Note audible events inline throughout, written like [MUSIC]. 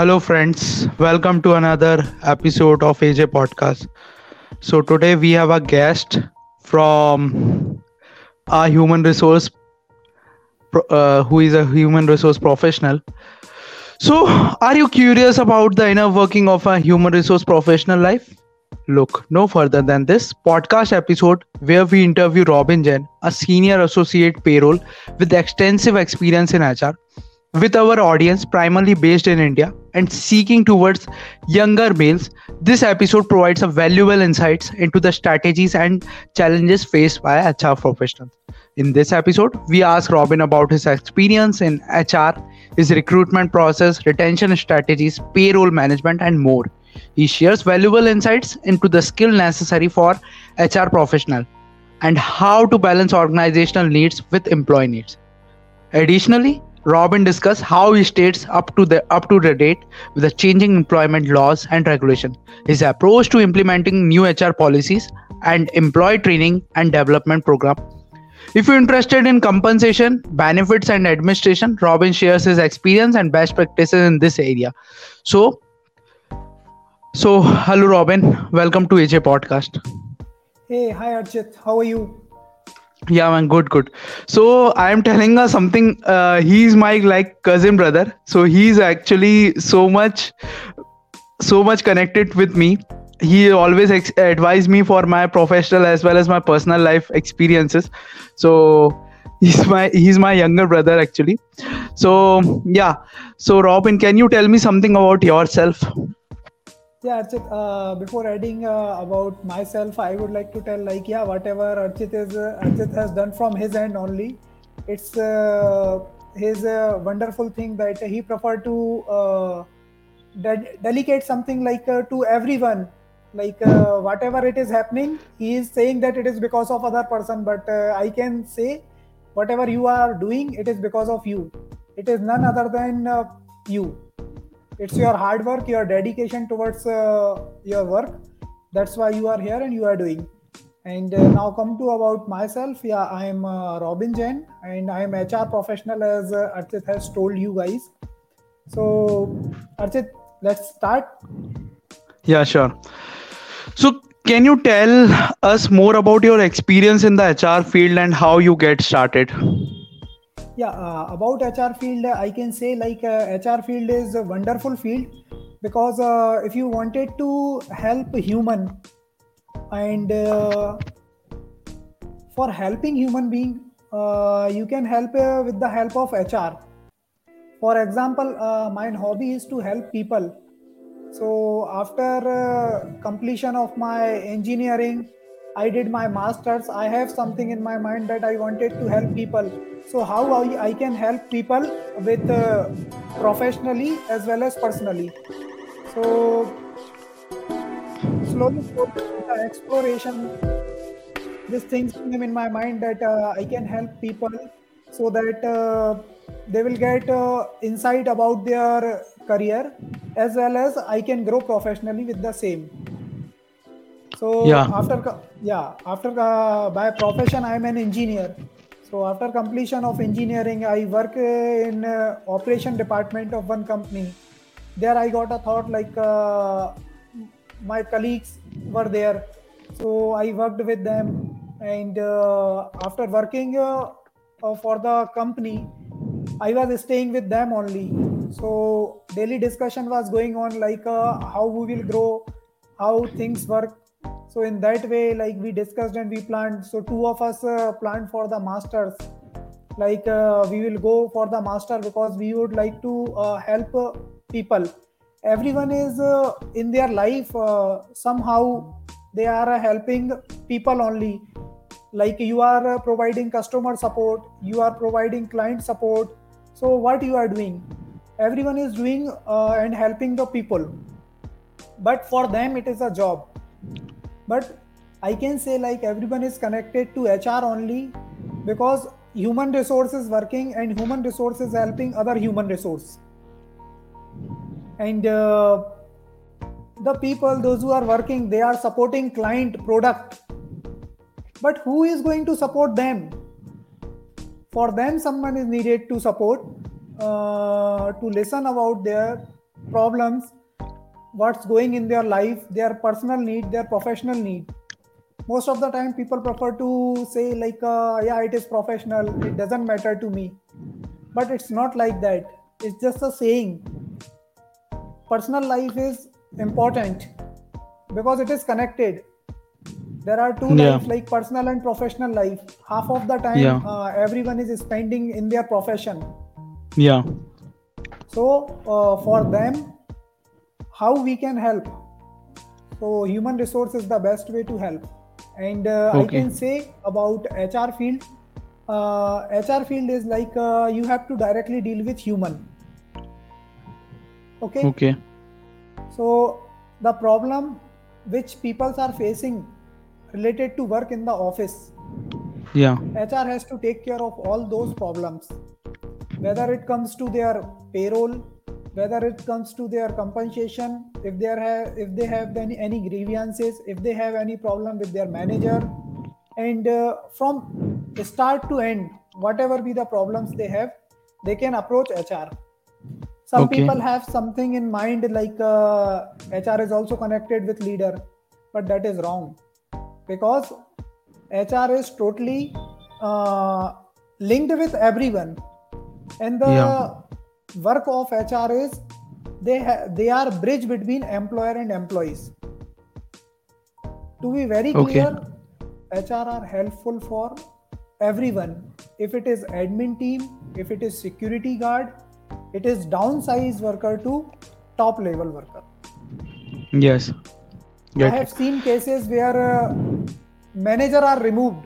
Hello, friends. Welcome to another episode of AJ Podcast. So, today we have a guest from a human resource uh, who is a human resource professional. So, are you curious about the inner working of a human resource professional life? Look no further than this podcast episode where we interview Robin Jain, a senior associate payroll with extensive experience in HR, with our audience primarily based in India and seeking towards younger males. This episode provides a valuable insights into the strategies and challenges faced by HR professionals. In this episode, we ask Robin about his experience in HR, his recruitment process, retention strategies, payroll management, and more. He shares valuable insights into the skill necessary for HR professional and how to balance organizational needs with employee needs. Additionally, Robin discuss how he stays up to the up to the date with the changing employment laws and regulation, his approach to implementing new HR policies, and employee training and development program. If you're interested in compensation, benefits, and administration, Robin shares his experience and best practices in this area. So, so hello, Robin. Welcome to AJ Podcast. Hey, hi Archit. How are you? Yeah, man, good, good. So I am telling us something. Uh, he's my like cousin brother. So he's actually so much, so much connected with me. He always ex- advised me for my professional as well as my personal life experiences. So he's [LAUGHS] my he's my younger brother actually. So yeah. So Robin, can you tell me something about yourself? Yeah, Archit. Uh, before adding uh, about myself, I would like to tell like yeah, whatever Archit is uh, Archit has done from his end only. It's uh, his uh, wonderful thing that he preferred to uh, de- delegate something like to everyone. Like whatever it is happening, he is saying that it is because of other person. But I can say, whatever you are doing, it is because of you. It is none other than you it's your hard work your dedication towards uh, your work. That's why you are here and you are doing. And uh, now come to about myself. Yeah i am uh, robin jain and i am hr professional as uh, archit has told you guys. So archit let's start. Yeah, sure. So can you tell us more about your experience in the HR field and how you get started? Yeah uh, about hr field i can say like uh, hr field is a wonderful field because uh, if you wanted to help human and uh, for helping human being uh, you can help with the help of hr for example my hobby is to help people. So after completion of my engineering i did my masters. I have something in my mind that i wanted to help people. So how i, I can help people with uh, professionally as well as personally. So slowly slowly exploration these things came in my mind that uh, I can help people so that uh, they will get uh, insight about their career as well as I can grow professionally with the same. So Yeah. after yeah after uh, by profession I am an engineer. So after completion of engineering I work in uh, operation department of one company. There I got a thought like uh, my colleagues were there so i worked with them and uh, after working uh, uh, for the company i was staying with them only so daily discussion was going on like uh, how we will grow how things work so in that way like we discussed and we planned so two of us uh, planned for the masters. Like uh, we will go for the master because we would like to uh, help uh, people. Everyone is uh, in their life uh, somehow they are helping people only. Like you are providing customer support you are providing client support. So what you are doing? Everyone is doing and helping the people. But for them it is a job but i can say like everyone is connected to hr only because human resource is working and human resource is helping other human resource. And uh, the people those who are working they are supporting client product. But who is going to support them? For them someone is needed to support uh, to listen about their problems what's going in their life their personal need their professional need. Most of the time people prefer to say like uh, yeah it is professional it doesn't matter to me. But it's not like that. It's just a saying. Personal life is important because it is connected. There are two Yeah. lives like personal and professional life. Half of the time Yeah. uh, everyone is spending in their profession. Yeah. so uh, for them how we can help. So human resource is the best way to help. And uh, i can say about hr field uh, hr field is like uh, you have to directly deal with human. Okay? Okay. so the problem which people are facing related to work in the office. Yeah. HR has to take care of all those problems, whether it comes to their payroll, whether it comes to their compensation, if they have if they have any, any grievances, if they have any problem with their manager, and uh, from start to end, whatever be the problems they have, they can approach HR. Some Okay. people have something in mind like uh, HR is also connected with leader, but that is wrong because HR is totally uh, linked with everyone, and the Yeah. Work of HR is they ha- they are bridge between employer and employees. To be very Okay. clear, HR are helpful for everyone. If it is admin team, if it is security guard, it is downsized worker to top level worker. Yes. I have it. seen cases where uh, manager are removed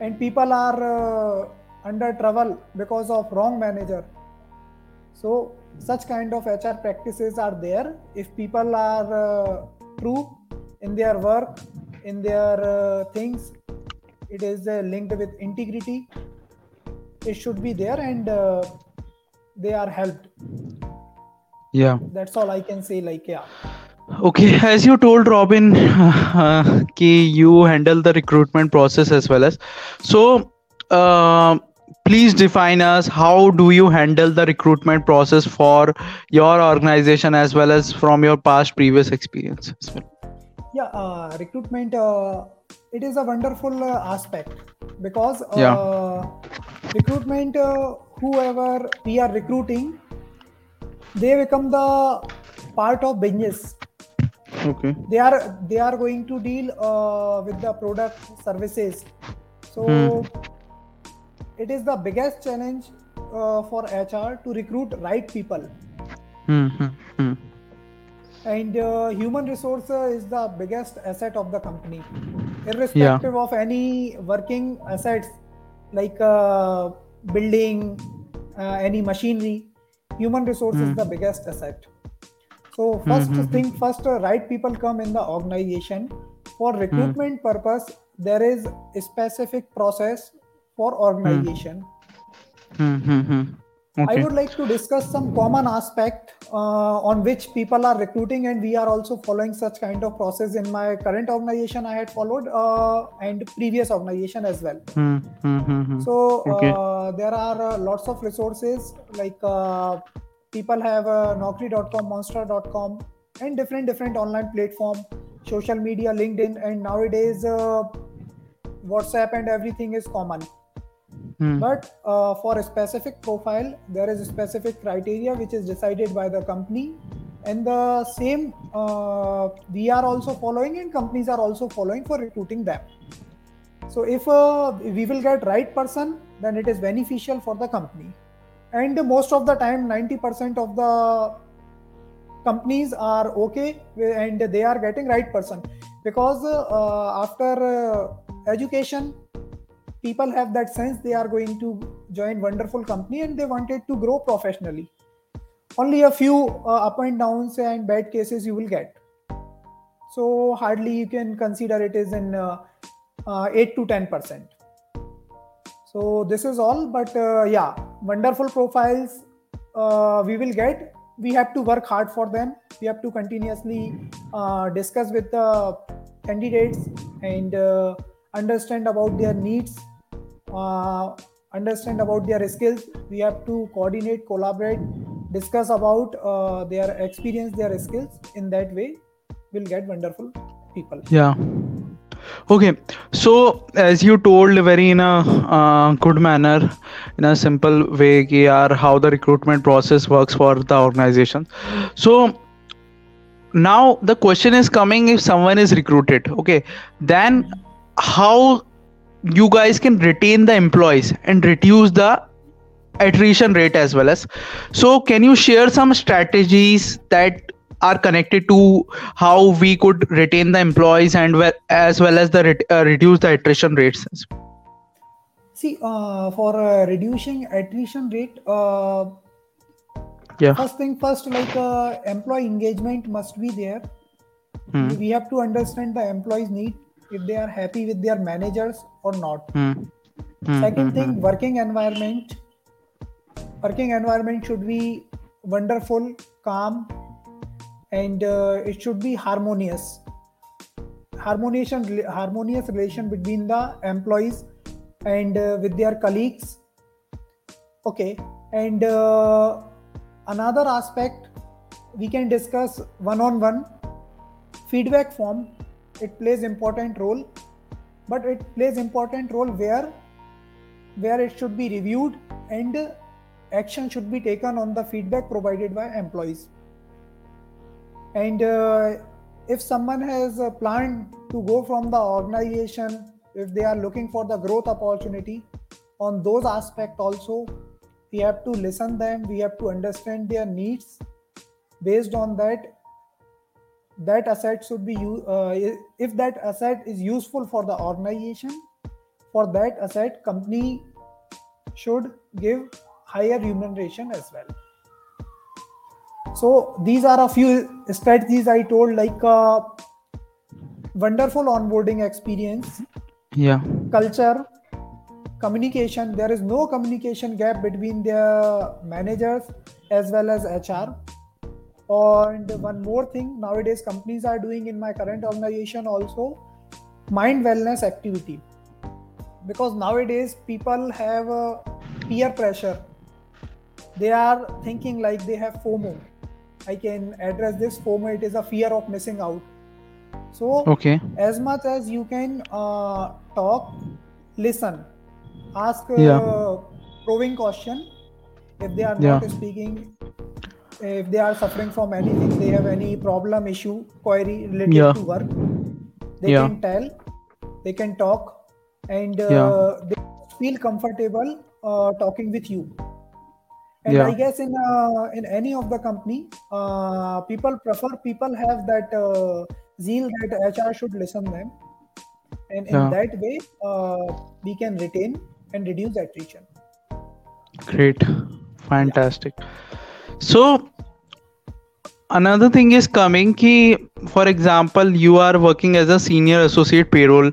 and people are uh, under trouble because of wrong manager. So such kind of HR practices are there. If people are uh, true in their work, in their uh, things, it is uh, linked with integrity. It should be there and uh, they are helped. Yeah. That's all I can say. Like yeah. Okay, [LAUGHS] as you told Robin, [LAUGHS] uh, you handle the recruitment process as well as. So, uh, please define us. How do you handle the recruitment process for your organization as well as from your past previous experience yeah uh, recruitment uh, it is a wonderful uh, aspect because uh, Yeah. recruitment uh, whoever we are recruiting they become the part of business. Okay. they are they are going to deal uh, with the product services. So it is the biggest challenge uh, for hr to recruit right people Hmm, hmm, hmm. and uh, human resource is the biggest asset of the company irrespective of any working assets like uh, building uh, any machinery human resource is Hmm. the biggest asset so first hmm, hmm. thing first uh, right people come in the organization for recruitment purpose there is a specific process for organization Hmm, hmm, hmm. I would like to discuss some common aspect uh, on which people are recruiting, and we are also following such kind of process in my current organization. I had followed uh, and previous organization as well. Hmm, hmm, hmm, hmm. So Okay. uh, there are uh, lots of resources like uh, people have uh, Naukri.com, Monster.com, and different different online platform, social media, LinkedIn, and nowadays uh, WhatsApp and everything is common Hmm. but uh, for a specific profile there is a specific criteria which is decided by the company. And the same uh, we are also following and companies are also following for recruiting them. So if uh, we will get right person then it is beneficial for the company. And most of the time 90% of the companies are okay and they are getting right person. Because uh, after uh, education people have that sense they are going to join wonderful company and they wanted to grow professionally. Only a few uh, up and downs and bad cases you will get. So hardly you can consider it is in uh, uh, 8 to 10 percent. So this is all but uh, yeah wonderful profiles uh, we will get. We have to work hard for them. We have to continuously uh, discuss with the candidates and understand about their needs uh, understand about their skills. We have to coordinate collaborate discuss about uh, their experience their skills. In that way we'll get wonderful people. Yeah. Okay. So as you told very in a uh, good manner in a simple way yaar, how the recruitment process works for the organization. So now the question is coming if someone is recruited. Okay. Then how you guys can retain the employees and reduce the attrition rate as well as so can you share some strategies that are connected to how we could retain the employees and as well as the uh, reduce the attrition rates? See uh, for uh, reducing attrition rate uh, yeah. first thing first like uh, employee engagement must be there. Hmm. we have to understand the employees need if they are happy with their managers or not. Hmm. Hmm, second thing working environment. Working environment should be wonderful calm and uh, it should be harmonious. Harmonious harmonious relation between the employees and uh, with their colleagues. Okay and uh, another aspect we can discuss one on one feedback form it plays important role but it plays important role where where it should be reviewed and action should be taken on the feedback provided by employees. And uh, if someone has a plan to go from the organization if they are looking for the growth opportunity on those aspects also we have to listen them we have to understand their needs based on that that asset should be uh, if that asset is useful for the organization for that asset company should give higher remuneration as well. So these are a few strategies i told like uh, wonderful onboarding experience yeah. culture communication. There is no communication gap between the managers as well as hr and one more thing nowadays companies are doing in my current organization also mind wellness activity. Because nowadays people have a peer pressure. They are thinking like they have fomo. I can address this fomo it is a fear of missing out. So okay. as much as you can uh, talk listen ask a yeah. probing question. If they are yeah. not speaking if they are suffering from anything they have any problem issue query related yeah. to work they yeah. can tell they can talk and uh, yeah. they feel comfortable uh, talking with you and i guess in uh, in any of the company uh, people prefer people have that uh, zeal that hr should listen them and in that way uh, we can retain and reduce attrition great fantastic. So another thing is coming key for example you are working as a senior associate payroll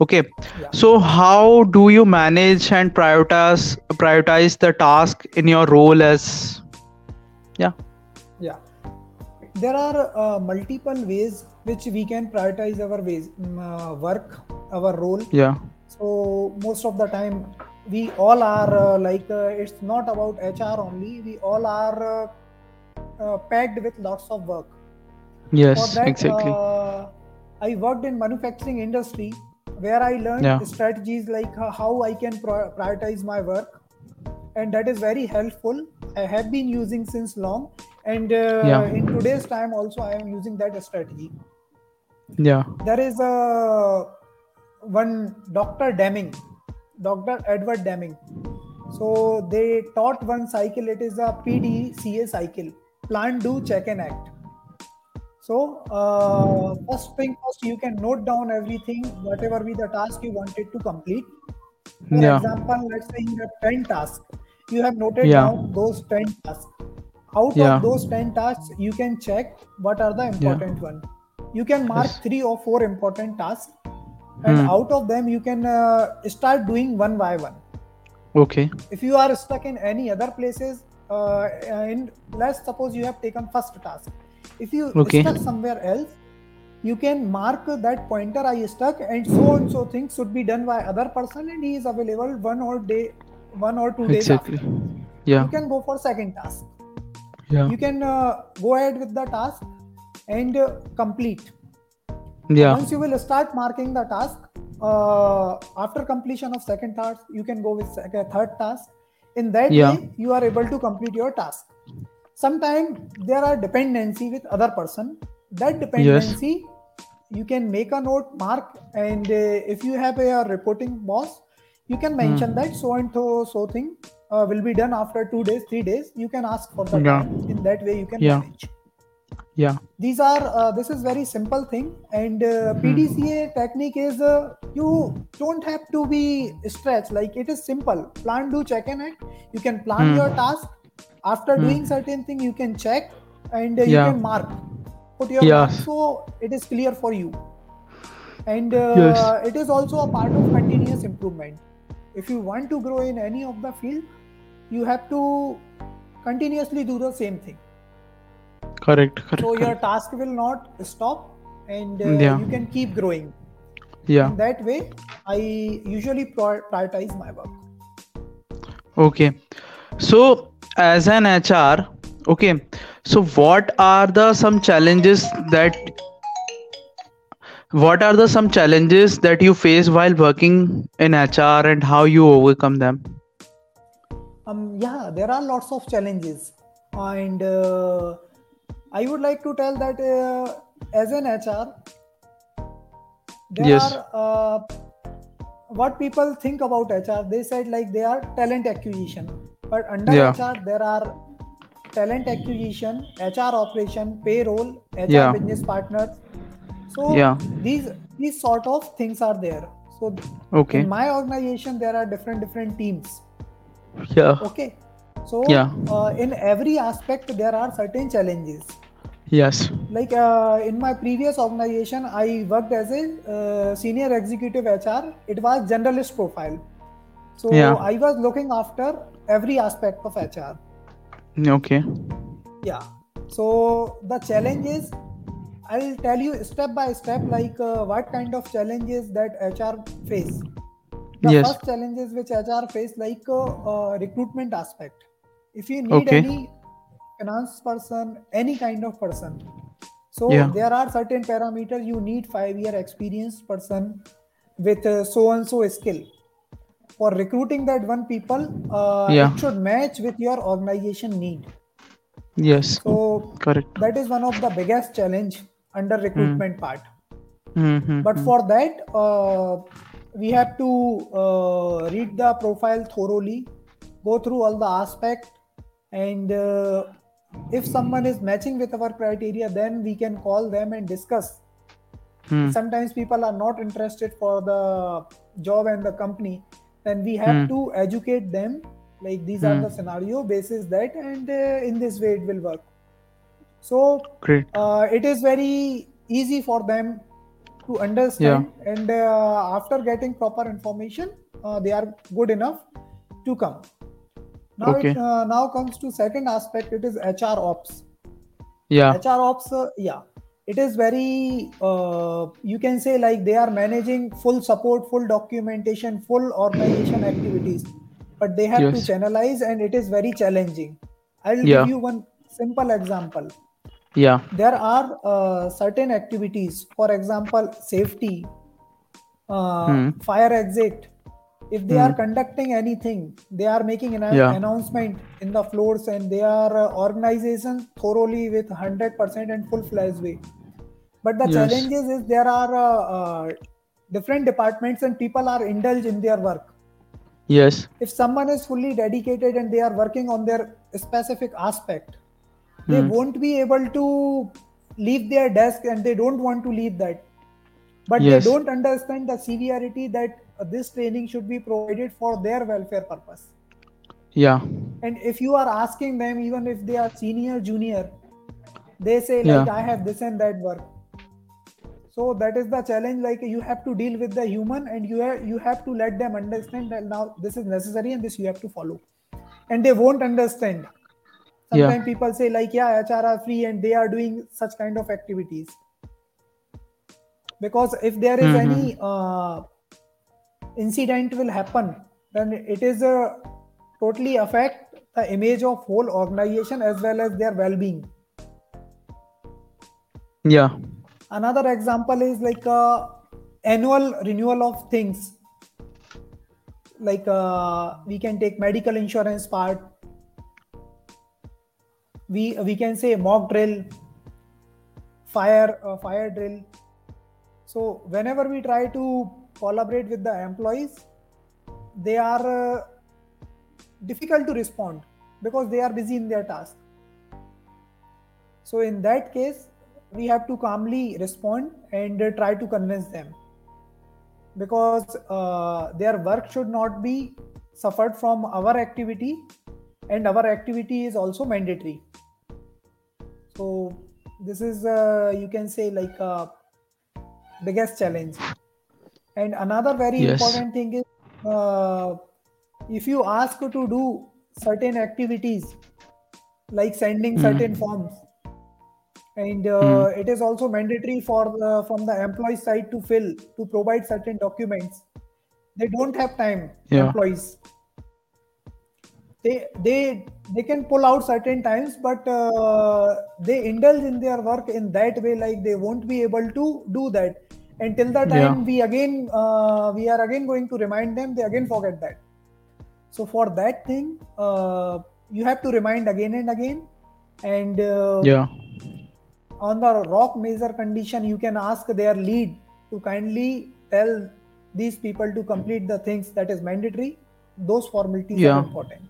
okay? Yeah. so how do you manage and prioritize prioritize the task in your role as yeah? Yeah. There are uh, multiple ways which we can prioritize our ways um, uh, work our role. Yeah. So most of the time we all are uh, like uh, it's not about hr only we all are uh, uh, packed with lots of work yes that, exactly i worked in manufacturing industry where I learned yeah. strategies like how I can prioritize my work, and that is very helpful. I have been using since long, and uh, yeah. in today's time also I am using that strategy. Yeah, there is a one Dr. Deming, Dr. Edward Deming. So they taught one cycle. It is a PDCA cycle: plan, do, check, and act so uh, first thing first, you can note down everything, whatever be the task you wanted to complete. For yeah. example, let's say you have 10 tasks. You have noted yeah. down those 10 tasks. Out yeah. of those 10 tasks, you can check what are the important ones. You can mark yes. three or four important tasks. And hmm. out of them, you can uh, start doing one by one. Okay. If you are stuck in any other places, uh, and let's suppose you have taken first task if you okay. stuck somewhere else, you can mark that pointer I stuck and so and so things should be done by other person and he is available one or day, one or two days exactly. After. Yeah. You can go for second task. Yeah. you can uh, go ahead with the task and uh, complete Yeah. once you will start marking the task uh, after completion of second task you can go with uh, third task in that Yeah. way you are able to complete your task sometimes there are dependency with other person that dependency you can make a note mark and uh, if you have a reporting boss you can mention Hmm. that so and so so thing uh, will be done after two days three days you can ask for the Yeah. time in that way you can Yeah. manage Yeah. these are uh, this is very simple thing and uh, Hmm. pdca technique is uh, you don't have to be stretched like it is simple plan do check and act you can plan Hmm. your task after Hmm. doing certain thing you can check and uh, you Yeah. can mark put your Yes. mark so it is clear for you and uh, Yes. it is also a part of continuous improvement if you want to grow in any of the field you have to continuously do the same thing Correct. Correct. so your correct. task will not stop and uh, Yeah. you can keep growing Yeah. in that way i usually prioritize my work Okay. So as an HR, okay. So what are the some challenges that what are the some challenges that you face while working in HR and how you overcome them? um yeah there are lots of challenges and uh, i would like to tell that uh, as an hr there Yes. are uh, what people think about hr they said like they are talent acquisition but under Yeah. hr there are talent acquisition hr operation payroll hr Yeah. business partners so Yeah. these these sort of things are there so Okay. in my organization there are different different teams Yeah. okay so Yeah. uh, in every aspect there are certain challenges Yes. like uh, in my previous organization i worked as a uh, senior executive hr it was generalist profile so Yeah. i was looking after every aspect of hr Okay. yeah so the challenge is i'll tell you step by step like uh, what kind of challenges that hr face the Yes. first challenges which hr face like uh, uh, recruitment aspect if you need Okay. any finance person any kind of person so Yeah. there are certain parameters you need five year experienced person with uh, so and so skill for recruiting that one people uh, Yeah. it should match with your organization need Yes. so Correct. that is one of the biggest challenge under recruitment part Mm-hmm. but for that uh, we have to uh, read the profile thoroughly go through all the aspect and uh, if someone is matching with our criteria then we can call them and discuss Hmm. sometimes people are not interested for the job and the company then we have Hmm. to educate them like these are Hmm. the scenario basis that and uh, in this way it will work so Great. uh, it is very easy for them to understand and uh, after getting proper information uh, they are good enough to come now Okay. it uh, now comes to second aspect it is hr ops Yeah. hr ops uh, yeah it is very uh, you can say like they are managing full support full documentation full organization activities but they have to channelize and it is very challenging i'll Yeah. give you one simple example Yeah. there are uh, certain activities for example safety uh, Hmm. fire exit if they are Hmm. conducting anything they are making an Yeah. announcement in the floors and they are uh, organization thoroughly with 100% and full fledged way but the Yes. challenges is there are uh, uh, different departments and people are indulged in their work Yes. if someone is fully dedicated and they are working on their specific aspect they Hmm. won't be able to leave their desk and they don't want to leave that but Yes. they don't understand the severity that this training should be provided for their welfare purpose Yeah. and if you are asking them even if they are senior junior they say like Yeah. i have this and that work so that is the challenge like you have to deal with the human and you have, you have to let them understand that now this is necessary and this you have to follow and they won't understand Yeah. sometimes people say like yeah hr are free and they are doing such kind of activities because if there is Mhm. any uh, incident will happen then it is a totally affect the image of whole organization as well as their well-being. Yeah. Another example is like a annual renewal of things. Like uh, we can take medical insurance part. We we can say mock drill fire uh, fire drill. So whenever we try to collaborate with the employees they are uh, difficult to respond because they are busy in their task. So in that case we have to calmly respond and uh, try to convince them. Because uh, their work should not be suffered from our activity and our activity is also mandatory. So this is uh, you can say like a biggest challenge and another very Yes. important thing is uh, if you ask to do certain activities like sending Hmm. certain forms and uh, it is also mandatory for the, from the employee side to fill to provide certain documents they don't have time Yeah. employees they they they can pull out certain times but uh, they indulge in their work in that way like they won't be able to do that until the time Yeah. we again uh, we are again going to remind them they again forget that. So for that thing uh, you have to remind again and again. And uh, yeah. on the rock major condition you can ask their lead to kindly tell these people to complete the things that is mandatory. Those formalities Yeah. are important.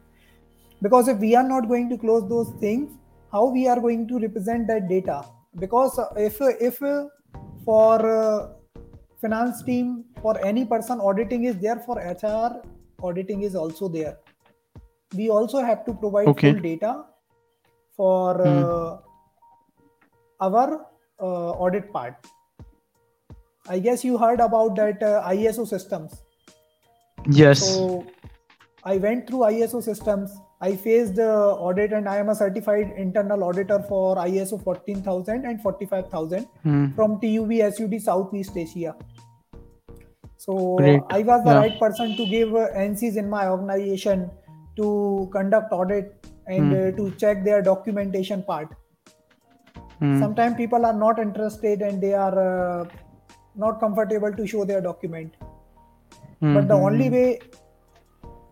Because if we are not going to close those things how we are going to represent that data? Because if if for uh, finance team for any person auditing is there for hr auditing is also there. We also have to provide Okay. full data for uh, our uh, audit part. I guess you heard about that uh, iso systems. Yes. So I went through ISO systems. I faced uh, audit and I am a certified internal auditor for ISO 14000 and 45000 Hmm. from TUV SUD Southeast Asia. So Great. I was the Yeah. right person to give uh, NCs in my organization to conduct audit and Hmm. uh, to check their documentation part. Hmm. Sometimes people are not interested and they are uh, not comfortable to show their document Hmm, but the hmm, only way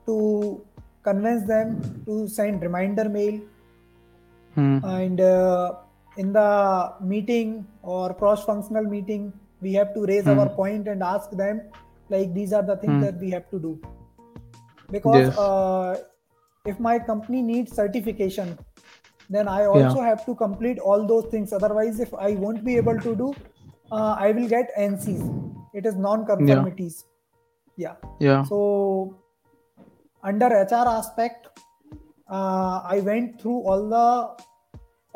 to convince them to send reminder mail. Hmm. and uh, in the meeting or cross functional meeting we have to raise our Hmm. point and ask them like these are the things Hmm. that we have to do. Because Yes. uh, if my company needs certification then i also have to complete all those things. Otherwise if i won't be able to do uh, i will get ncs it is non conformities yeah. Yeah. So under hr aspect uh, i went through all the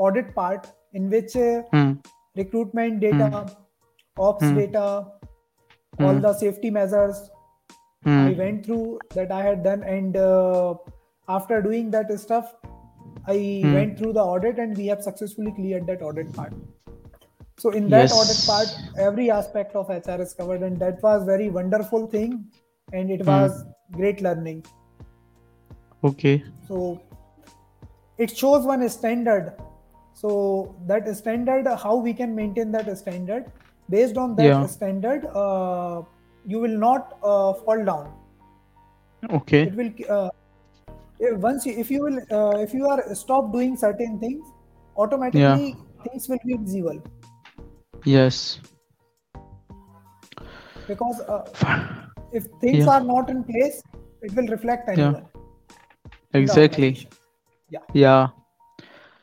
audit part in which uh, Hmm. recruitment data ops Hmm. data all Hmm. the safety measures Hmm. i went through that i had done and uh, after doing that stuff i Hmm. went through the audit and we have successfully cleared that audit part so in that Yes. audit part every aspect of hr is covered and that was very wonderful thing and it was great learning okay. So it shows one standard. So that standard how we can maintain that standard? Based on that Yeah. standard uh, you will not uh, fall down. Okay. It will uh, once you, if you will uh, if you are stop doing certain things automatically things will be visible. Yes. Because uh, if things Yeah. are not in place it will reflect anywhere. the exactly organization. yeah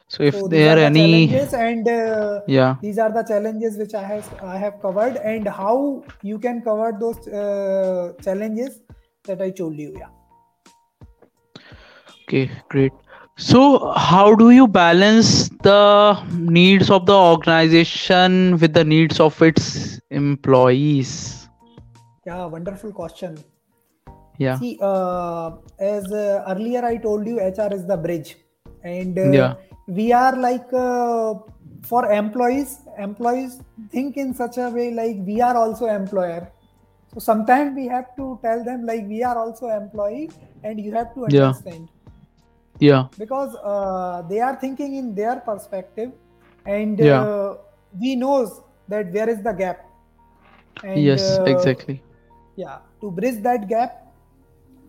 so if so there are any challenges and uh, yeah these are the challenges which i have i have covered and how you can cover those uh, challenges that i told you yeah Okay, great. So, how do you balance the needs of the organization with the needs of its employees? yeah wonderful question Yeah, see uh, as uh, earlier i told you hr is the bridge and uh, Yeah. we are like uh, for employees employees think in such a way like we are also employer so sometimes we have to tell them like we are also employee and you have to Yeah. understand Yeah. because uh, they are thinking in their perspective and Yeah. uh, we knows that where is the gap and Yes, exactly. yeah to bridge that gap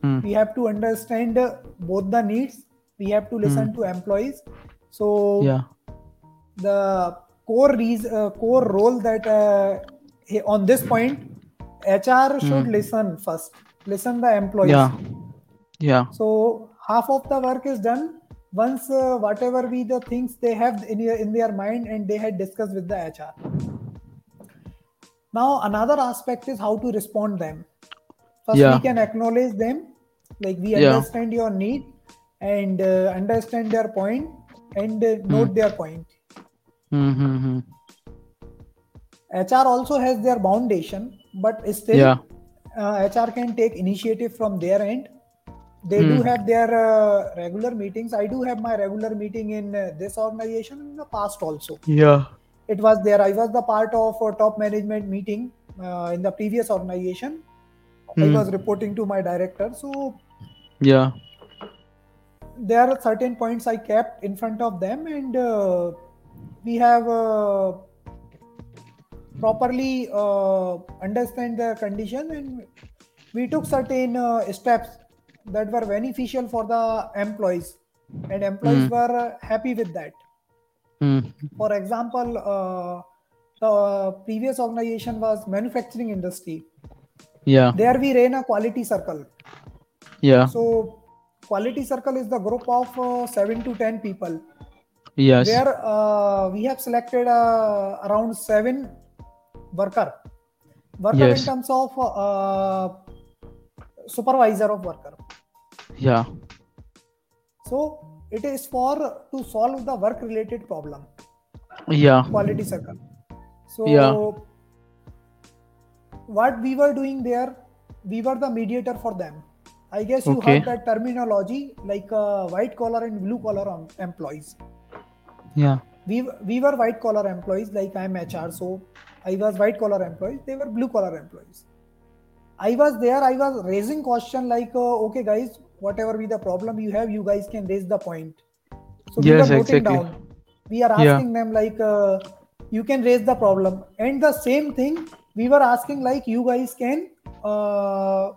Hmm. we have to understand uh, both the needs we have to listen to employees so Hmm. Yeah. the core reason, uh, core role that uh, on this point hr should listen first listen the employees Hmm. Yeah. Yeah. so half of the work is done once uh, whatever be the things they have in, in their mind and they had discussed with the hr now another aspect is how to respond them first Yeah. we can acknowledge them like we Yeah. understand your need and uh, understand their point and uh, note their point Mm-hmm. hr also has their foundation but still Yeah. uh, hr can take initiative from their end they do Hmm. have their uh, regular meetings i do have my regular meeting in uh, this organization in the past also Yeah. it was there i was the part of a top management meeting uh, in the previous organization i Hmm. was reporting to my director so Yeah. there are certain points i kept in front of them and uh, we have uh, properly uh, understand the condition and we took certain uh, steps that were beneficial for the employees and employees Hmm. were happy with that Mm. for example uh, the previous organization was manufacturing industry Yeah. there we ran a quality circle Yeah. so quality circle is the group of uh, 7 to 10 people Yes. where uh, we have selected uh, around 7 worker worker Yes. in terms of uh, supervisor of worker Yeah. so it is for to solve the work related problem Yeah. quality circle so Yeah. What we were doing there we were the mediator for them i guess you Okay. heard that terminology like uh, white collar and blue collar em- employees Yeah. we we were white collar employees like i'm hr so i was white collar employees they were blue collar employees i was there i was raising question like uh, okay guys whatever be the problem you have you guys can raise the point so we Yes, were noting exactly. down we are Yeah. asking them like uh, you can raise the problem and the same thing we were asking like you guys can uh,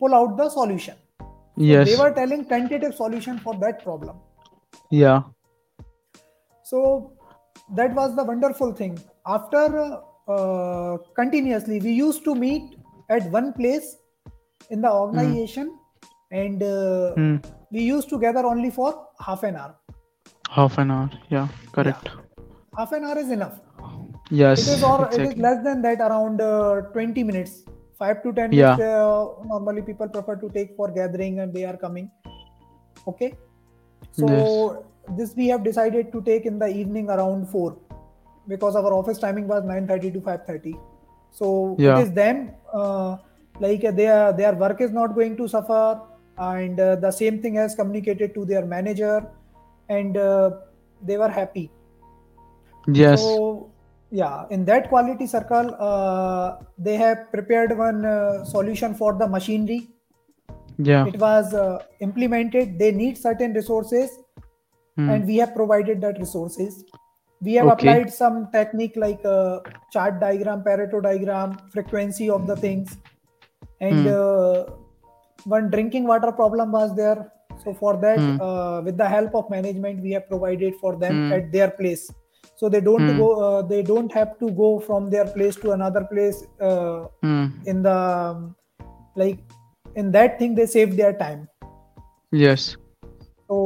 pull out the solution So Yes. they were telling tentative solution for that problem Yeah. so that was the wonderful thing after uh, continuously we used to meet at one place in the organization and uh, Hmm. we used to gather only for half an hour Half an hour. Yeah. Correct. half an hour is enough Yes. it is or it is less than that around uh, 20 minutes 5 to 10 Yeah. minutes uh, normally people prefer to take for gathering and they are coming okay so this we have decided to take in the evening around 4 because our office timing was 9:30 to 5:30 so Yeah. it is them uh, like uh, their their work is not going to suffer and uh, the same thing has communicated to their manager and uh, they were happy Yes. so yeah, in that quality circle, uh, they have prepared one uh, solution for the machinery. Yeah. It was uh, implemented. They need certain resources, Hmm. and we have provided that resources. We have Okay. applied some technique like uh, chart diagram, Pareto diagram, frequency of the things, and Hmm. uh, one drinking water problem was there. So for that, Hmm. uh, with the help of management, we have provided for them at their place. So they don't Hmm. go. Uh, they don't have to go from their place to another place. Uh, Hmm. in the um, like in that thing, they save their time. Yes. So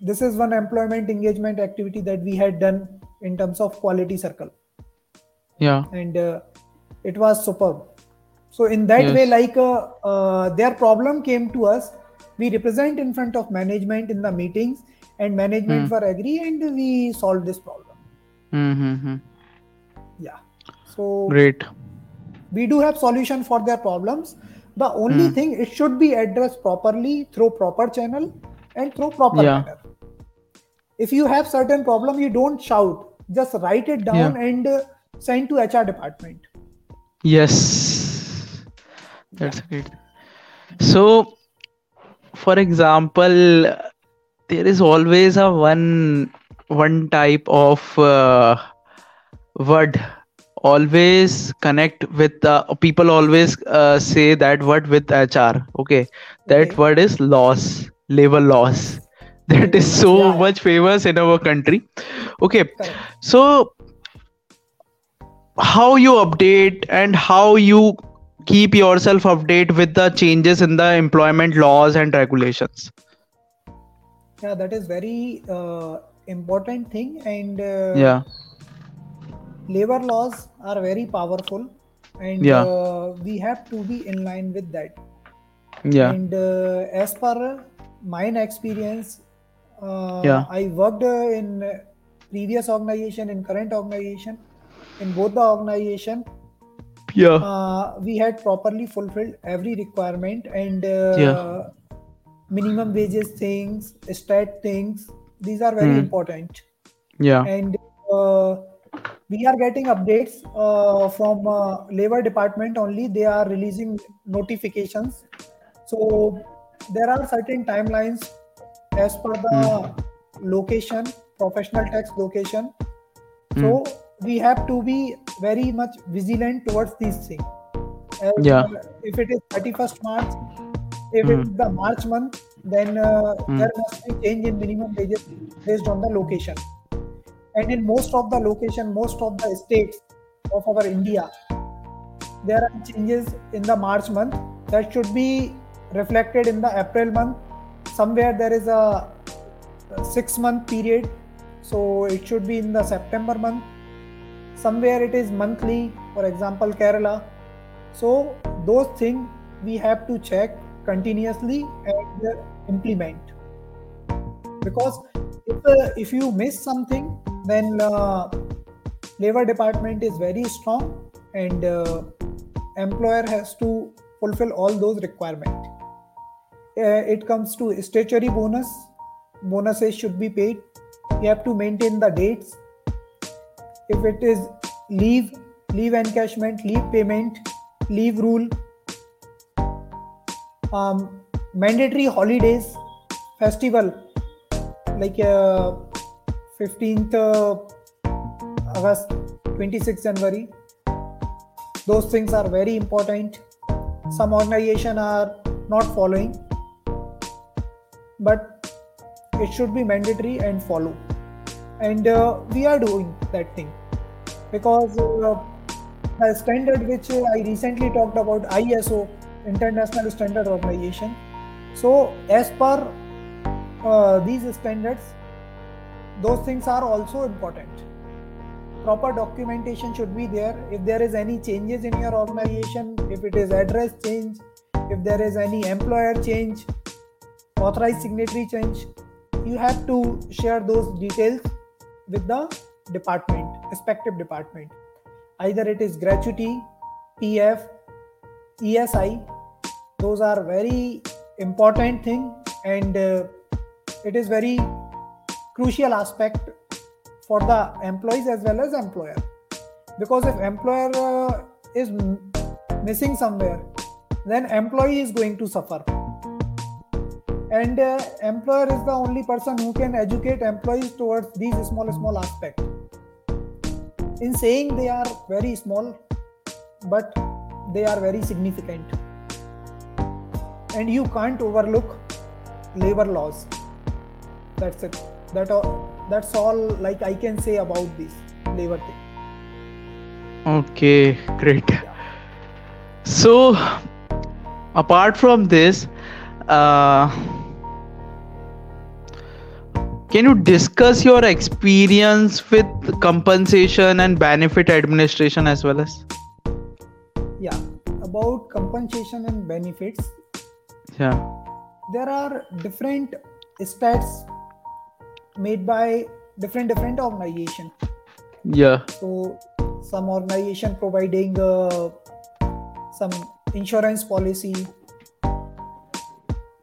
this is one employment engagement activity that we had done in terms of quality circle, Yeah. and uh, it was superb. So in that Yes. way, like uh, uh, their problem came to us, we represent in front of management in the meetings, and management Hmm. were agree, and we solved this problem. Mm-hmm. Yeah. So Great. we do have solution for their problems. The only Hmm. thing it should be addressed properly through proper channel and through proper Yeah. manner. If you have certain problem, you don't shout. Just write it down and uh, send to HR department. Yes. That's great. So, for example, there is always a one one type of uh, word. Always connect with the people always uh, say that word with hr okay? That Okay. word is loss labor laws. [LAUGHS] That is so yeah. much famous in our country. Okay so how you update and how you keep yourself update with the changes in the employment laws and regulations? Yeah, that is very uh, important thing, and uh, yeah labor laws are very powerful, and Yeah. uh, we have to be in line with that. yeah And uh, as per mine experience, uh, Yeah. I worked uh, in previous organization, in current organization, in both the organization, yeah uh, we had properly fulfilled every requirement and uh, Yeah. minimum wages things, stat things. These are very Hmm. important, yeah and uh, we are getting updates uh, from uh, labor department only. They are releasing notifications, so there are certain timelines as per the location, professional tax location. So we have to be very much vigilant towards these things. As, Yeah. if it is 31st March, if Hmm. it's the March month, then uh, Hmm. there must be change in minimum wages based on the location. And in most of the location, most of the states of our India, there are changes in the March month that should be reflected in the April month. Somewhere there is a six month period, so it should be in the September month. Somewhere it is monthly, for example, Kerala. So those things we have to check continuously and implement. Because if, uh, if you miss something then uh, labor department is very strong and uh, employer has to fulfill all those requirements uh, it comes to statutory bonus. Bonuses should be paid. You have to maintain the dates. If it is leave leave encashment leave payment leave rule um, mandatory holidays festival like uh, 15th uh, august 26th january. Those things are very important. Some organization are not following but it should be mandatory and follow. And uh, we are doing that thing because uh, the standard which i recently talked about iso international standard organization. So as per uh, these standards those things are also important. Proper documentation should be there. If there is any changes in your organization if it is address change if there is any employer change authorized signatory change you have to share those details with the department respective department. Either it is gratuity pf esi those are very important thing and uh, it is very crucial aspect for the employees as well as employer. Because if employer uh, is m- missing somewhere then employee is going to suffer. And uh, employer is the only person who can educate employees towards these small small aspects in saying they are very small but they are very significant and you can't overlook labor laws that's it that all, that's all like i can say about this labor thing Okay, great. So, apart from this, uh, can you discuss your experience with compensation and benefit administration as well as? yeah about compensation and benefits Yeah. there are different stats made by different different organization Yeah. so some organization providing uh, some insurance policy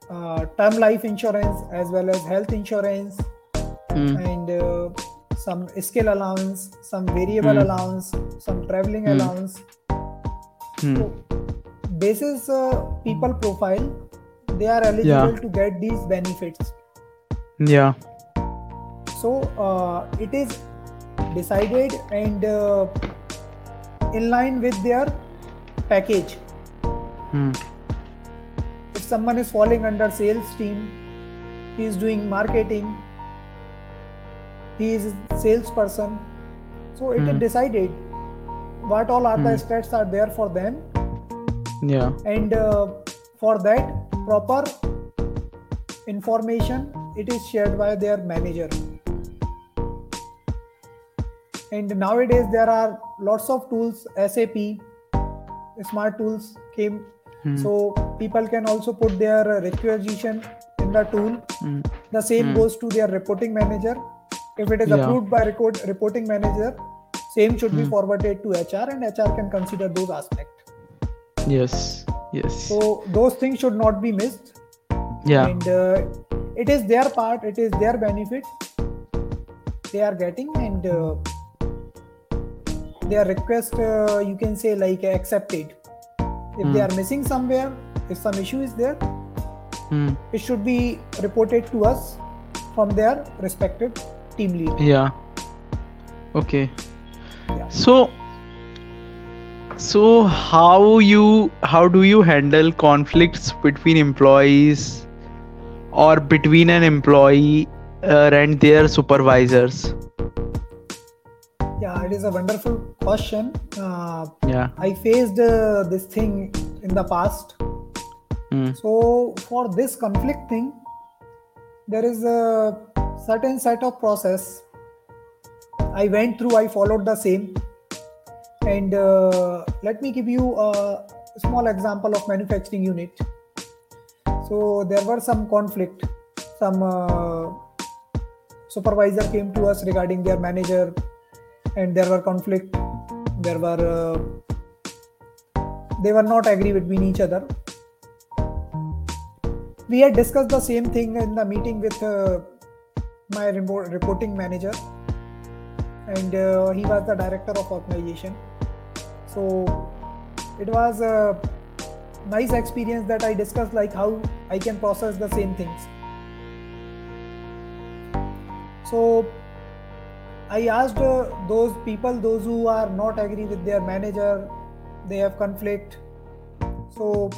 uh, term life insurance as well as health insurance Hmm. and uh, some skill allowance some variable Hmm. allowance some traveling Hmm. allowance Hmm. so basis uh, people profile they are eligible to get these benefits Yeah. So uh, it is decided and uh, in line with their package. Hmm. If someone is falling under sales team, he is doing marketing, he is salesperson. So it is Hmm. decided what all are the Hmm. stats are there for them Yeah. and uh, for that proper information it is shared by their manager and nowadays there are lots of tools sap smart tools came Hmm. so people can also put their requisition in the tool Hmm. the same Hmm. goes to their reporting manager if it is Yeah. approved by record, reporting manager same should be Hmm. forwarded to hr and hr can consider those aspects Yes. Yes. so those things should not be missed yeah. and uh, it is their part it is their benefit they are getting and uh, their request uh, you can say like accepted if they Hmm. are missing somewhere if some issue is there Hmm. it should be reported to us from their respective team lead Yeah. Okay. Yeah. So so how you how do you handle conflicts between employees or between an employee uh, and their supervisors? yeah it is a wonderful question uh, Yeah. i faced uh, this thing in the past Hmm. So for this conflict thing, there is a certain set of process I went through. I followed the same, and uh, let me give you a small example of manufacturing unit. So there were some conflict. Some uh, supervisor came to us regarding their manager, and there were conflict. There were uh, they were not agree between each other we had discussed the same thing in the meeting with uh, my reporting manager and uh, he was the director of organization so it was a nice experience that i discussed like how i can process the same things. So i asked uh, those people those who are not agree with their manager they have conflict. So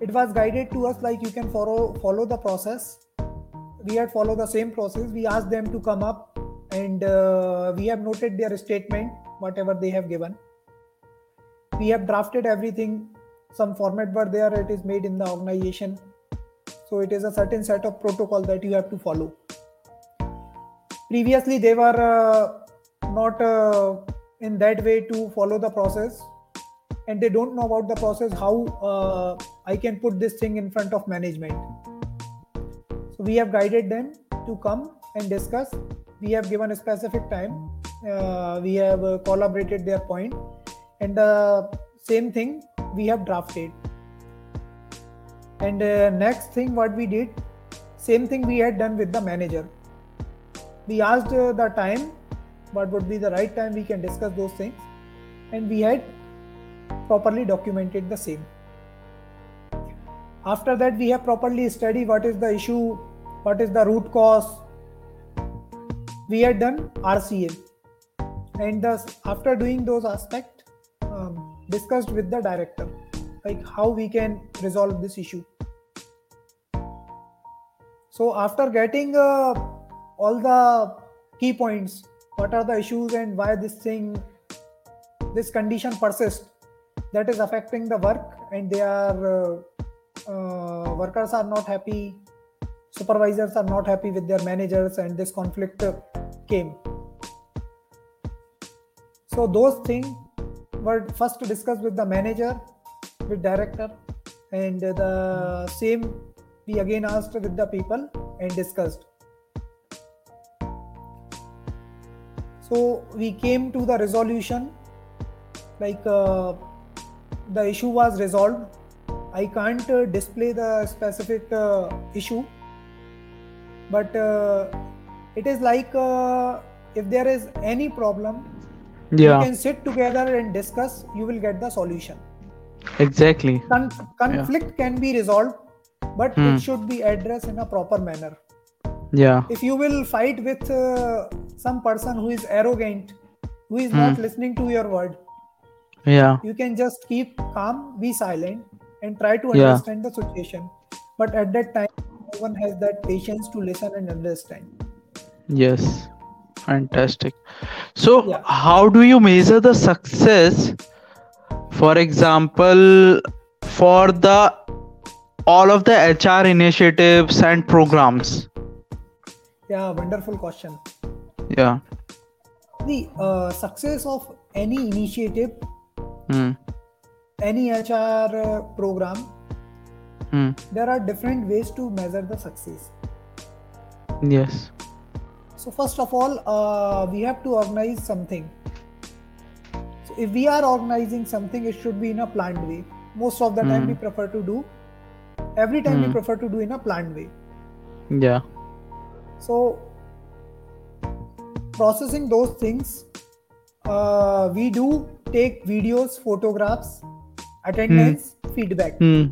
it was guided to us like you can follow follow the process. We had followed the same process. We asked them to come up and uh, we have noted their statement whatever they have given. We have drafted everything some format were there it is made in the organization. So it is a certain set of protocol that you have to follow. Previously they were uh, not uh, in that way to follow the process. And they don't know about the process how uh, i can put this thing in front of management. So we have guided them to come and discuss. We have given a specific time we have uh, collaborated their point. And the same thing we have drafted. And uh, next thing what we did same thing we had done with the manager. We asked uh, the time what would be the right time we can discuss those things. And we had properly documented the same. After that we have properly studied what is the issue what is the root cause. We had done rca and thus after doing those aspects um, discussed with the director like how we can resolve this issue. So after getting uh, all the key points what are the issues and why this thing this condition persists that is affecting the work and they are uh, uh, workers are not happy supervisors are not happy with their managers and this conflict came so those things were first discussed with the manager with director and the same we again asked with the people and discussed. So we came to the resolution like uh, the issue was resolved. I can't uh, display the specific uh, issue but uh, it is like uh, if there is any problem Yeah. you can sit together and discuss you will get the solution Exactly. Con- conflict can be resolved but Hmm. it should be addressed in a proper manner Yeah. if you will fight with uh, some person who is arrogant who is Hmm. not listening to your word Yeah. you can just keep calm be silent and try to Yeah. understand the situation but at that time no one has that patience to listen and understand Yes. Fantastic. So, Yeah. how do you measure the success? For example, for the all of the HR initiatives and programs. yeah wonderful question Yeah. the uh, success of any initiative Hmm. any hr uh, program Hmm. there are different ways to measure the success Yes. So first of all uh, we have to organize something so if we are organizing something it should be in a planned way most of the time Hmm. we prefer to do every time we Hmm. prefer to do in a planned way Yeah. so processing those things uh, we do take videos photographs attendance feedback Hmm.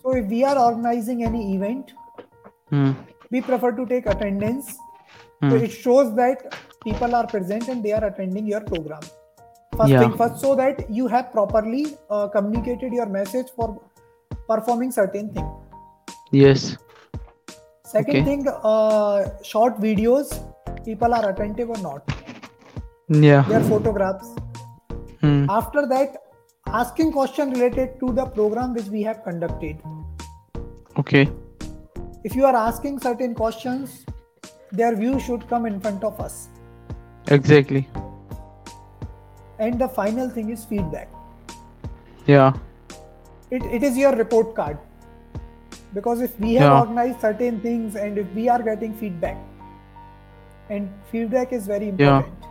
So if we are organizing any event Hmm. We prefer to take attendance so Hmm. it shows that people are present and they are attending your program first Yeah. thing first so that you have properly uh, communicated your message for performing certain thing Yes. second Okay. thing uh, short videos people are attentive or not Yeah. their photographs Hmm. after that asking question related to the program which we have conducted Okay. If you are asking certain questions their view should come in front of us Exactly. and the final thing is feedback Yeah. it, it is your report card because if we have Yeah. organized certain things and if we are getting feedback and feedback is very important Yeah.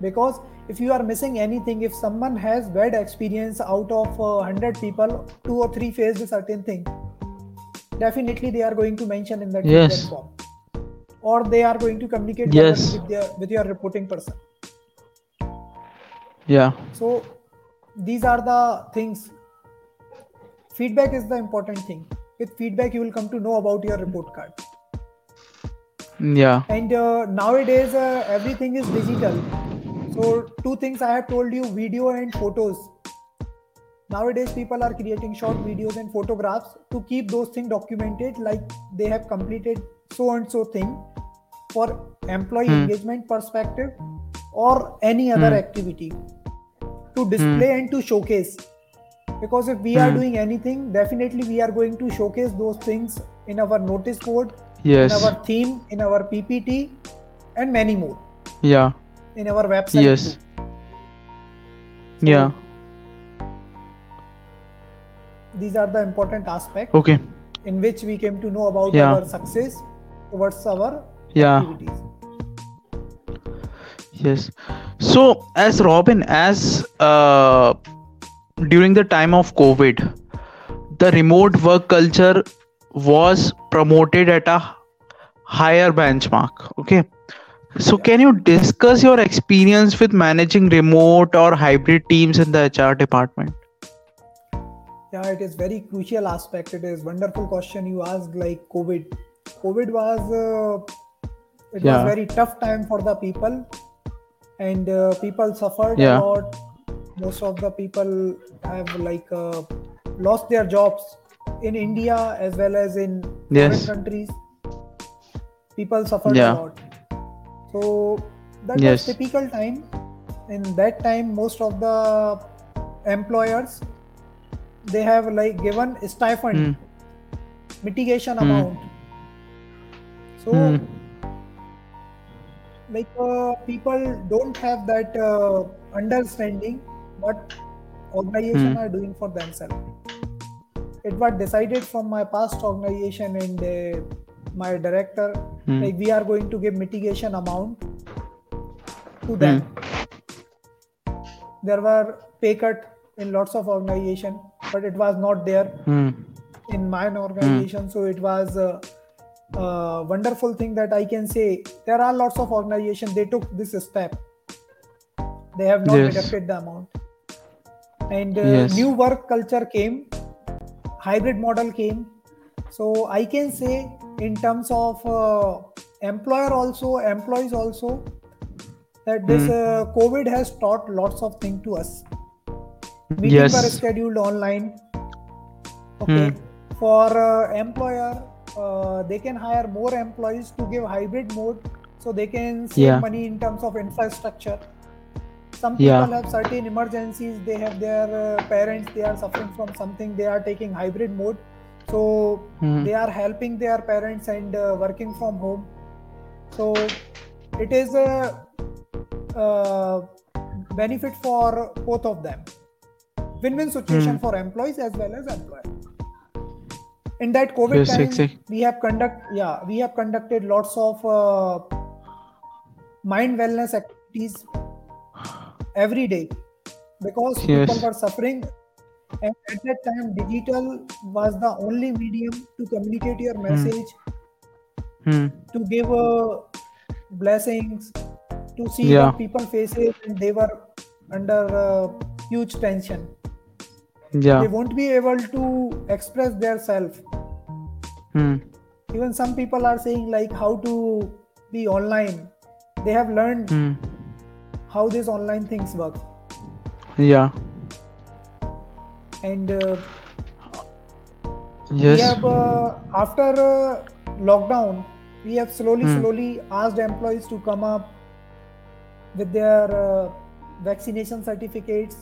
because if you are missing anything if someone has bad experience out of uh, 100 people two or three faced a certain thing definitely they are going to mention in that Yes. form or they are going to communicate Yes. with their with your reporting person Yeah. so these are the things feedback is the important thing with feedback you will come to know about your report card Yeah. and uh, nowadays uh, everything is digital so two things i have told you video and photos nowadays people are creating short videos and photographs to keep those things documented like they have completed so and so thing for employee Hmm. engagement perspective or any other Hmm. activity to display and to showcase because if we are Hmm. doing anything definitely we are going to showcase those things in our notice board Yes. in our theme, in our PPT, and many more Yeah. in our website. Yes. too. Yeah. These are the important aspects Okay. in which we came to know about Yeah. our success towards our Yeah. activities. Yes. So, as Robin, as uh, during the time of COVID, the remote work culture was promoted at a higher benchmark. Okay. So, Yeah. can you discuss your experience with managing remote or hybrid teams in the HR department? Yeah, it is very crucial aspect. It is wonderful question you asked. Like COVID, COVID was uh, it Yeah. was very tough time for the people, and uh, people suffered Yeah. a lot. Most of the people have like uh, lost their jobs in India as well as in foreign Yes. countries. People suffered Yeah. a lot. So that Yes. was typical time. In that time, most of the employers they have like given stipend Hmm. mitigation Hmm. amount so Hmm. like uh, people don't have that uh, understanding what organization Hmm. are doing for themselves it was decided from my past organization and uh, my director Hmm. like we are going to give mitigation amount to them there were pay cut in lots of organization but it was not there Hmm. in my organization so it was a, a wonderful thing that i can say there are lots of organizations they took this step they have not Yes. deducted the amount and uh, Yes. new work culture came hybrid model came so i can say in terms of uh, employer also employees also that this Hmm. uh, covid has taught lots of things to us meetings Yes. are scheduled online okay Hmm. for uh, employer uh, they can hire more employees to give hybrid mode so they can save Yeah. money in terms of infrastructure some people Yeah. have certain emergencies they have their uh, parents they are suffering from something they are taking hybrid mode so Hmm. they are helping their parents and uh, working from home so it is a uh, benefit for both of them win-win situation Hmm. for employees as well as employer in that covid Yes, time exact- we have conduct yeah we have conducted lots of uh, mind wellness activities every day because Yes. people were suffering and at that time digital was the only medium to communicate your message Hmm. to give uh, blessings to see Yeah. people faces and they were under uh, huge tension Yeah. they won't be able to express their self Hmm. even some people are saying like how to be online they have learned Hmm. how these online things work Yeah. and uh, we have uh, after uh, lockdown we have slowly Hmm. slowly asked employees to come up with their uh, vaccination certificates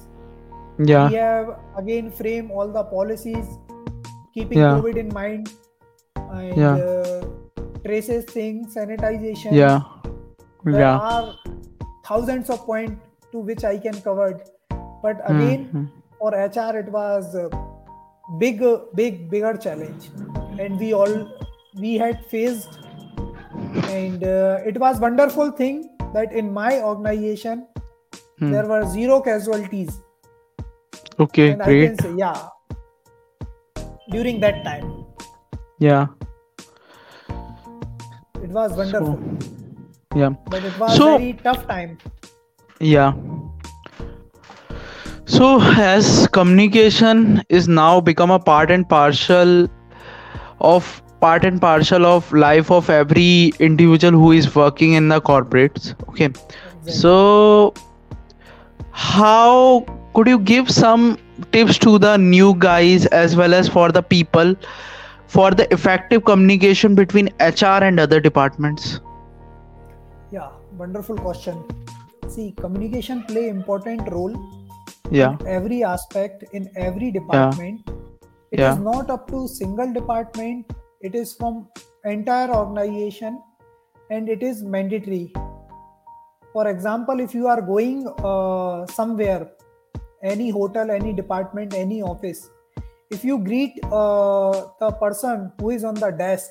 Yeah. we have again frame all the policies keeping Yeah. covid in mind and Yeah. uh, traces things sanitization Yeah. there Yeah. are thousands of points to which i can cover but Hmm. again Hmm. for hr it was a big big bigger challenge and we all we had faced and uh, it was wonderful thing that in my organization Hmm. there were zero casualties Okay. and i Great. can say yeah during that time Yeah. it was wonderful Yeah. but it was So- very tough time Yeah. So as communication is now become a part and parcel of part and parcel of life of every individual who is working in the corporates. Okay. So how could you give some tips to the new guys as well as for the people for the effective communication between HR and other departments? yeah wonderful question see communication play important role Yeah. every aspect in every department It is Yeah. not up to single department it is from entire organization and it is mandatory for example if you are going uh, somewhere any hotel any department any office if you greet uh, the person who is on the desk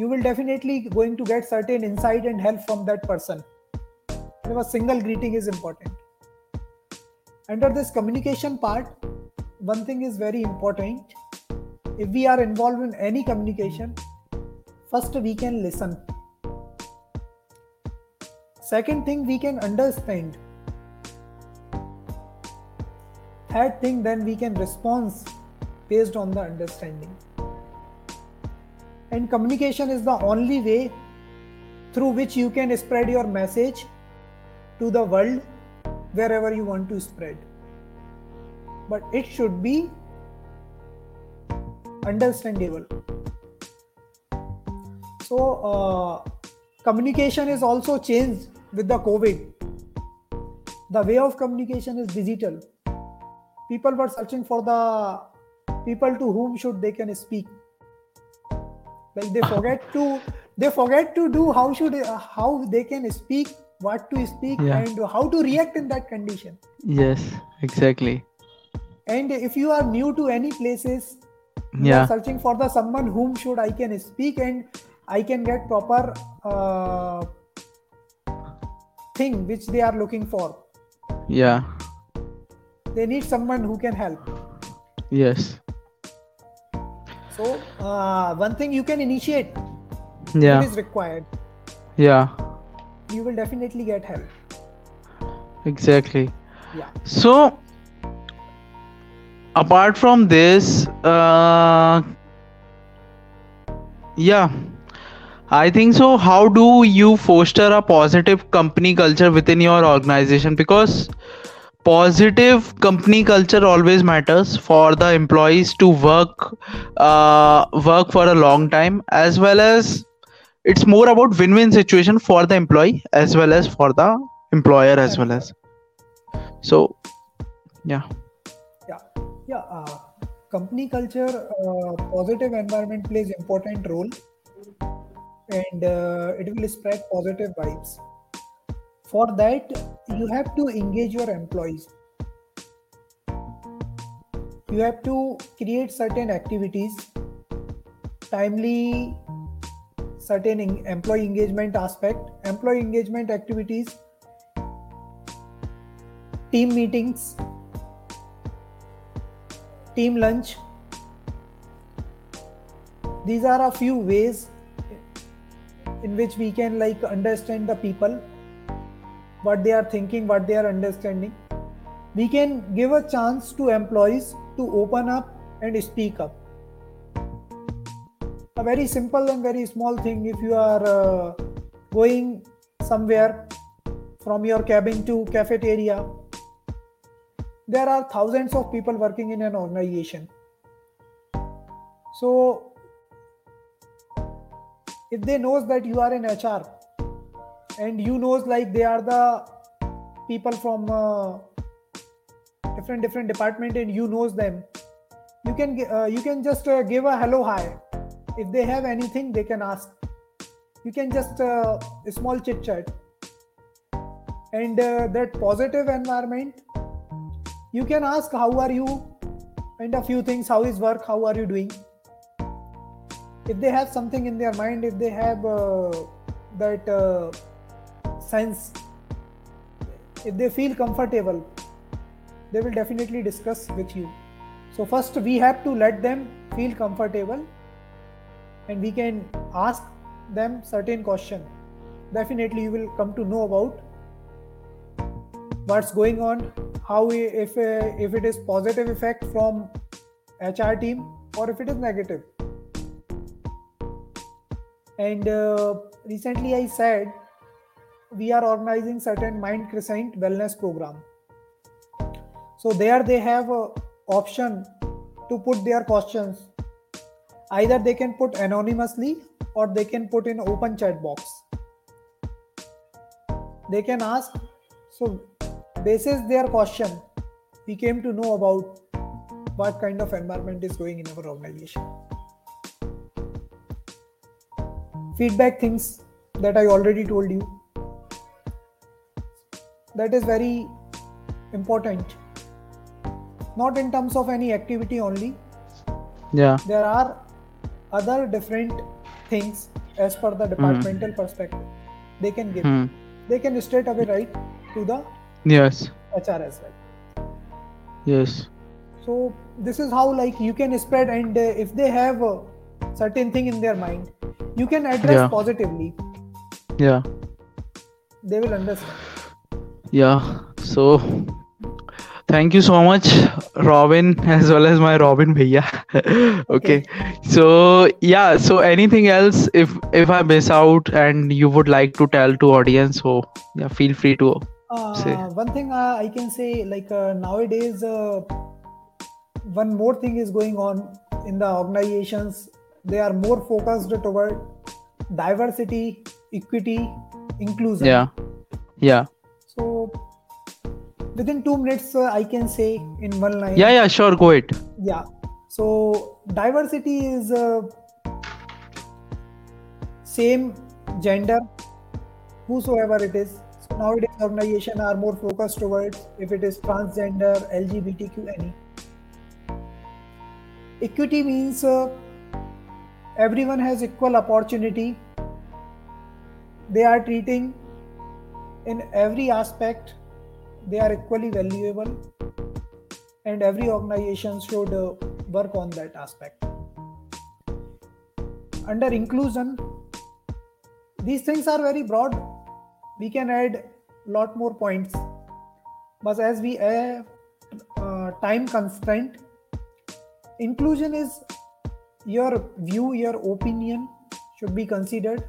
you will definitely going to get certain insight and help from that person. Because single greeting is important. Under this communication part one thing is very important. If we are involved in any communication first we can listen. Second thing we can understand third thing then we can respond based on the understanding. And communication is the only way through which you can spread your message to the world wherever you want to spread. But it should be understandable. So uh, communication is also changed with the covid. The way of communication is digital people were searching for the people to whom should they can speak like they [LAUGHS] forget to they forget to do how should how they can speak what to speak Yeah. and how to react in that condition Yes. Exactly. and if you are new to any places you Yeah. are searching for the someone whom should i can speak and i can get proper uh, thing which they are looking for Yeah. They need someone who can help Yes. so uh, one thing you can initiate Yeah. it is required Yeah. you will definitely get help Exactly. yeah So, apart from this, uh, Yeah, I think so. How do you foster a positive company culture within your organization? Because positive company culture always matters for the employees to work uh, work for a long time as well as it's more about win-win situation for the employee as well as for the employer as well as. So yeah. Yeah. Yeah uh, company culture uh, positive environment plays important role and uh, it will spread positive vibes. For that you have to engage your employees. You have to create certain activities timely certain employee engagement aspect employee engagement activities team meetings team lunch. These are a few ways in which we can like understand the people what they are thinking what they are understanding. We can give a chance to employees to open up and speak up. A very simple and very small thing if you are uh, going somewhere from your cabin to cafeteria there are thousands of people working in an organization. So if they knows that you are in hr and you knows like they are the people from uh, different different department and you knows them. You can uh, you can just uh, give a hello hi. If they have anything they can ask. You can just uh, a small chit chat. And uh, that positive environment you can ask how are you? And a few things how is work? How are you doing? If they have something in their mind if they have uh, that sense if they feel comfortable they will definitely discuss with you. So first we have to let them feel comfortable and we can ask them certain question. Definitely you will come to know about what's going on how we, if uh, if it is positive effect from hr team or if it is negative. And uh, recently i said we are organizing certain mind crescent wellness program. So there they have a option to put their questions. Either they can put anonymously or they can put in open chat box. They can ask so basis their question. We came to know about what kind of environment is going in our organization. Feedback things that i already told you that is very important. Not in terms of any activity only. Yeah. There are other different things as per the departmental mm. perspective. They can give. Mm. they can straight away write to the yes. Hr as well. Yes. So this is how like you can spread and uh, if they have a certain thing in their mind you can address yeah. positively. Yeah. They will understand yeah so thank you so much robin as well as my robin bhaiya [LAUGHS] okay. so yeah so anything else if if i miss out and you would like to tell to audience so yeah feel free to uh, one thing uh, I can say, like uh, nowadays, uh, one more thing is going on in the organizations. They are more focused toward diversity, equity, inclusion. Yeah, yeah. So within two minutes, uh, I can say in one line. Yeah, yeah, sure. Go it. Yeah. So diversity is uh, same gender, whosoever it is So nowadays organizations are more focused towards if it is transgender lgbtq any equity means uh, everyone has equal opportunity they are treating in every aspect they are equally valuable and every organization should uh, work on that aspect. Under inclusion these things are very broad. We can add lot more points. But as we have uh, time constraint inclusion is your view your opinion should be considered.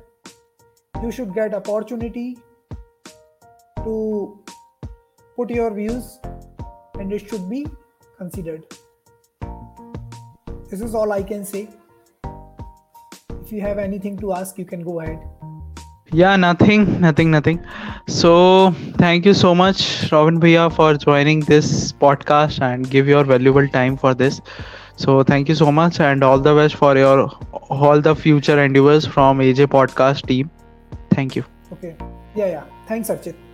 You should get opportunity to put your views and it should be considered. This is all i can say. If you have anything to ask you can go ahead. Yeah nothing nothing nothing. So thank you so much robin bhaiya for joining this podcast and give your valuable time for this. So thank you so much and all the best for your all the future endeavors from aj podcast team. Thank you. Okay. Yeah yeah. Thanks archit